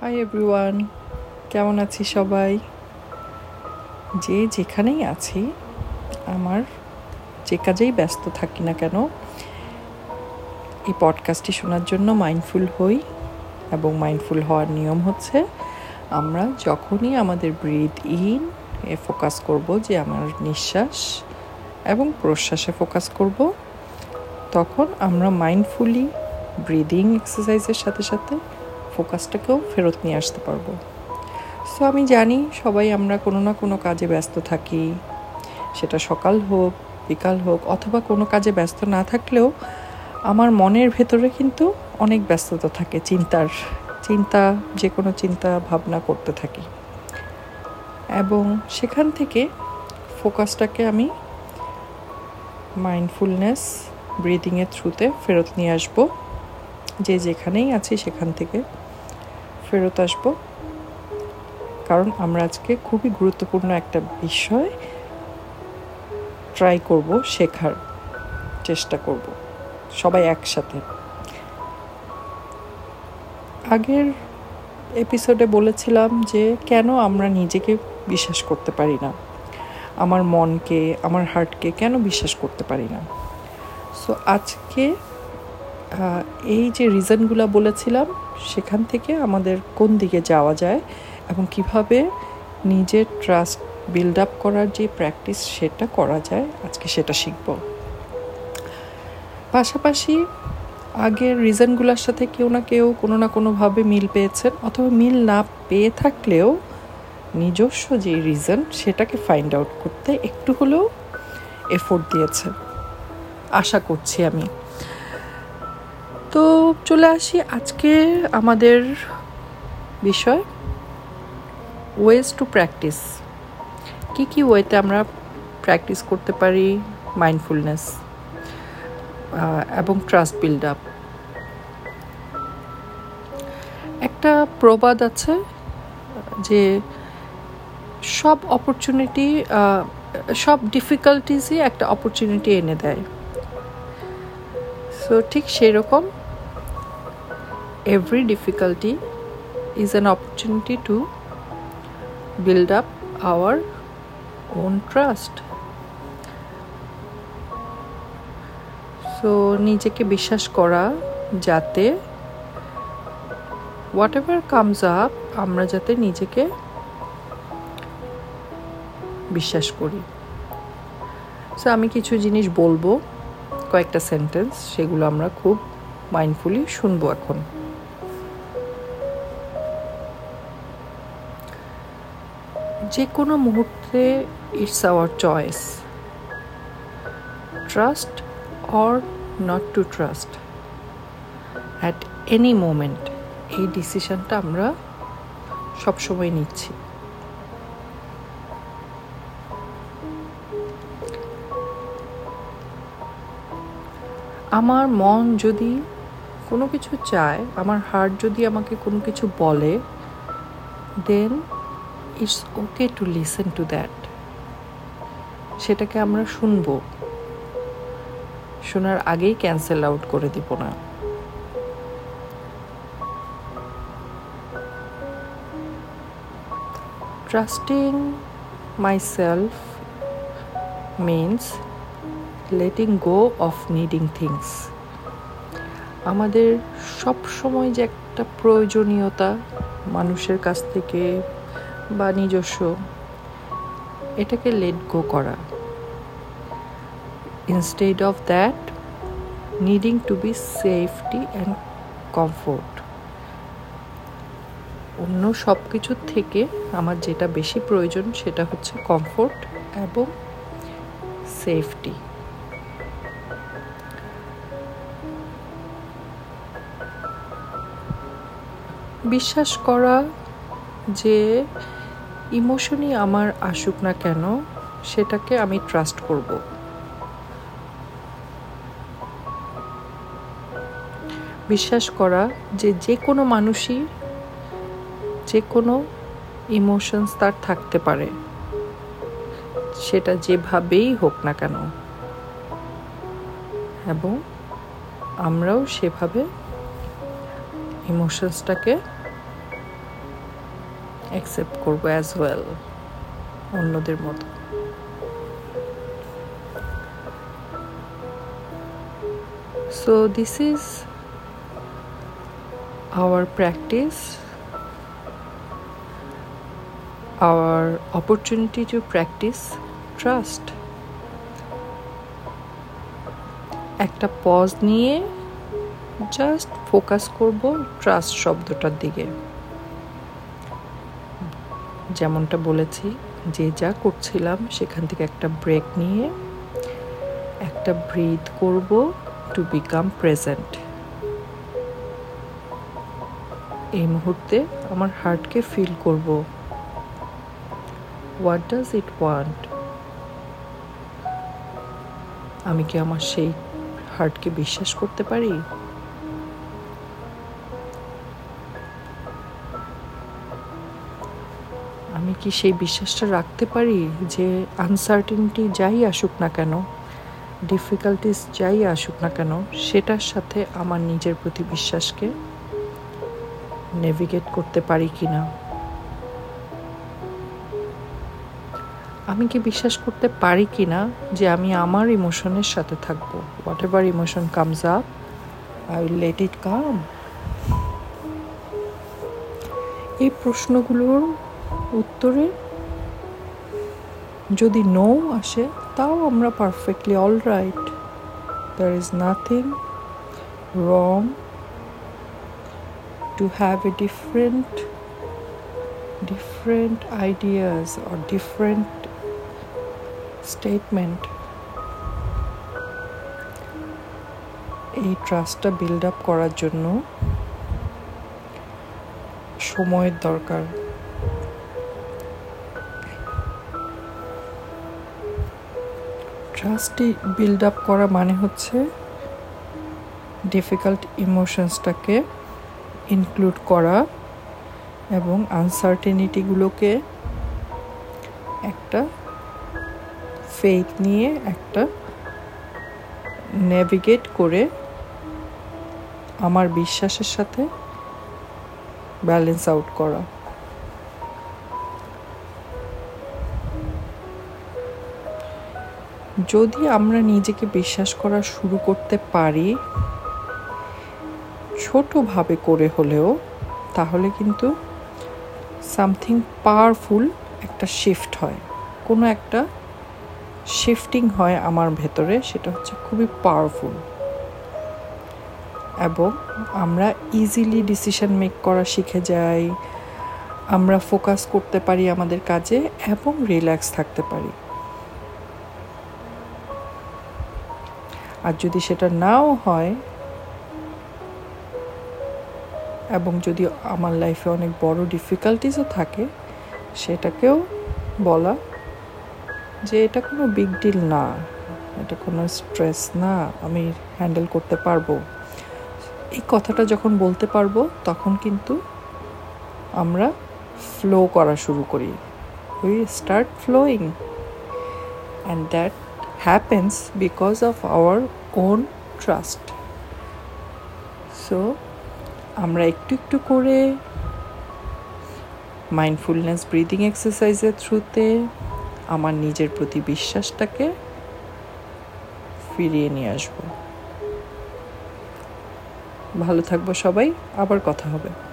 Hi everyone কেমন আছি সবাই? যে যেখানেই আছি, আমার যে কাজেই ব্যস্ত থাকি না কেন, এই পডকাস্টটি শোনার জন্য মাইন্ডফুল হই এবং মাইন্ডফুল হওয়ার নিয়ম হচ্ছে, আমরা যখনই আমাদের ব্রিথ ইন এ ফোকাস করব যে আমার নিঃশ্বাস এবং প্রশ্বাসে ফোকাস করব, তখন আমরা মাইন্ডফুলি ব্রিদিং এক্সারসাইজের সাথে সাথে ফোকাসটাকেও ফেরত নিয়ে আসতে পারব। সো আমি জানি সবাই আমরা কোনো না কোনো কাজে ব্যস্ত থাকি। সেটা সকাল হোক, বিকাল হোক, অথবা কোনো কাজে ব্যস্ত না থাকলেও আমার মনের ভেতরে কিন্তু অনেক ব্যস্ততা থাকে, চিন্তার, চিন্তা যে কোনো চিন্তা, ভাবনা করতে থাকি। এবং সেখান থেকে ফোকাসটাকে আমি মাইন্ডফুলনেস, ব্রিদিংয়ের থ্রুতে ফেরত নিয়ে আসব। যে যেখানেই আছি সেখান থেকে। ফেরত আসব। কারণ আমরা আজকে খুবই গুরুত্বপূর্ণ একটা বিষয় ট্রাই করব, শেখার চেষ্টা করব। সবাই একসাথে। আগের এপিসোডে বলেছিলাম যে, কেন আমরা নিজেকে বিশ্বাস করতে পারি না? আমার মনকে, আমার হার্টকে কেন বিশ্বাস করতে পারি না? সো আজকে এই যে রিজনগুলো বলেছিলাম সেখান থেকে আমাদের কোন দিকে যাওয়া যায় এবং কীভাবে নিজের ট্রাস্ট বিল্ড আপ করার যে প্র্যাকটিস সেটা করা যায়, আজকে সেটা শিখব। পাশাপাশি আগের রিজনগুলোর সাথে কেউ না কেউ কোনো না কোনোভাবে মিল পেয়েছেন, অথবা মিল না পেয়ে থাকলেও নিজস্ব যে রিজন সেটাকে ফাইন্ড আউট করতে একটু হলেও এফোর্ট দিয়েছে আশা করছি আমি। তো চলে আসি আজকে আমাদের বিষয় ওয়েজ টু প্র্যাকটিস কী কী ওয়েতে আমরা প্র্যাকটিস করতে পারি মাইন্ডফুলনেস এবং ট্রাস্ট বিল্ড আপ একটা প্রবাদ আছে যে সব অপরচুনিটি সব ডিফিকাল্টিসই একটা অপরচুনিটি এনে দেয়। সো ঠিক সেই রকম every difficulty is an opportunity to build up our own trust. So নিজেকে বিশ্বাস করা যাতে হোয়াট এভার কামস আপ আমরা যাতে নিজেকে বিশ্বাস করি। সো আমি কিছু জিনিস বলব, কয়েকটা সেন্টেন্স সেগুলো আমরা খুব মাইন্ডফুলি শুনব এখন। যে কোনো মুহূর্তে it's our choice trust or not to trust at any moment এই ডিসিশনটা আমরা সবসময় নিচ্ছি। আমার মন যদি কোনো কিছু চায়, আমার হার্ট যদি আমাকে কোনো কিছু বলে দেন it's okay to listen to that সেটাকে আমরা শুনব। শোনার আগেই ক্যান্সেল আউট করে দিব না। Trusting myself means letting go of needing things আমাদের সব সময় যে একটা প্রয়োজনীয়তা মানুষের কাছ থেকে বা নিজস্ব, এটাকে লেট গো করা। Instead of that needing to be safety and comfort অন্য সব কিছুর থেকে আমার যেটা বেশি প্রয়োজন সেটা হচ্ছে কমফোর্ট এবং সেফটি বিশ্বাস করা যে ইমোশনই আমার আসুক না কেন, সেটাকে আমি ট্রাস্ট করব। বিশ্বাস করা যে যে কোনো মানুষই, যে কোনো ইমোশনস তার থাকতে পারে। সেটা যেভাবেই হোক না কেন। এবং আমরাও সেভাবে ইমোশনসটাকে অ্যাকসেপ্ট করব অ্যাজ ওয়েল অন্যদের মতো। So this is our practice our opportunity to practice trust একটা পজ নিয়ে জাস্ট ফোকাস করব ট্রাস্ট শব্দটার দিকে। যেমনটা বলেছি, যে যা করছিলাম সেখান থেকে একটা ব্রেক নিয়ে, একটা ব্রিথ করব টু বিকাম প্রেজেন্ট এই মুহূর্তে আমার হার্টকে ফিল করব। হোয়াট ডাজ ইট ওয়ান্ট আমি কি আমার সেই হার্টকে বিশ্বাস করতে পারি? কি সেই বিশ্বাসটা রাখতে পারি যে আনসার্টিনিটি যাই আসুক না কেন ডিফিকাল্টিস যাই আসুক না কেন, সেটার সাথে আমার নিজের প্রতি বিশ্বাসকে নেভিগেট করতে পারি কি না আমি কি বিশ্বাস করতে পারি কি না যে আমি আমার ইমোশনের সাথে থাকব? Whatever emotion comes up I will let it come এই প্রশ্নগুলোর উত্তরে? যদি নো আসে, তাও আমরা perfectly all right there is nothing wrong to have a different different ideas or different statement. এই ট্রাস্টটা বিল্ড আপ করার জন্য সময়ের দরকার। ট্রাস্টটি বিল্ড আপ করা মানে হচ্ছে ডিফিকাল্ট ইমোশনসটাকে ইনক্লুড করা এবং আনসার্টেনিটিগুলোকে একটা ফেইথ নিয়ে একটা নেভিগেট করে আমার বিশ্বাসের সাথে ব্যালেন্স আউট করা। যদি আমরা নিজেকে বিশ্বাস করা শুরু করতে পারি, ছোটোভাবে করে হলেও, তাহলে কিন্তু সামথিং পাওয়ারফুল একটা শিফট হয়। কোনো একটা শিফটিং হয় আমার ভেতরে, সেটা হচ্ছে খুবই পাওয়ারফুল এবং আমরা ইজিলি ডিসিশন মেক করা শিখে যাই, আমরা ফোকাস করতে পারি আমাদের কাজে এবং রিল্যাক্স থাকতে পারি। আর যদি সেটা নাও হয়, এবং যদি আমার লাইফে অনেক বড় ডিফিকাল্টিসও থাকে, সেটাকেও বলা যে এটা কোনো বিগ ডিল না, এটা কোনো স্ট্রেস না, আমি হ্যান্ডেল করতে পারব। এই কথাটা যখন বলতে পারব, তখন কিন্তু আমরা ফ্লো করা শুরু করি। We start flowing and that happens because of our own trust so আমরা একটু একটু করে মাইন্ডফুলনেস ব্রিদিং এক্সারসাইজের থ্রুতে আমার নিজের প্রতি বিশ্বাসটাকে ফিরিয়ে নিয়ে আসব। ভালো থাকব সবাই, আবার কথা হবে।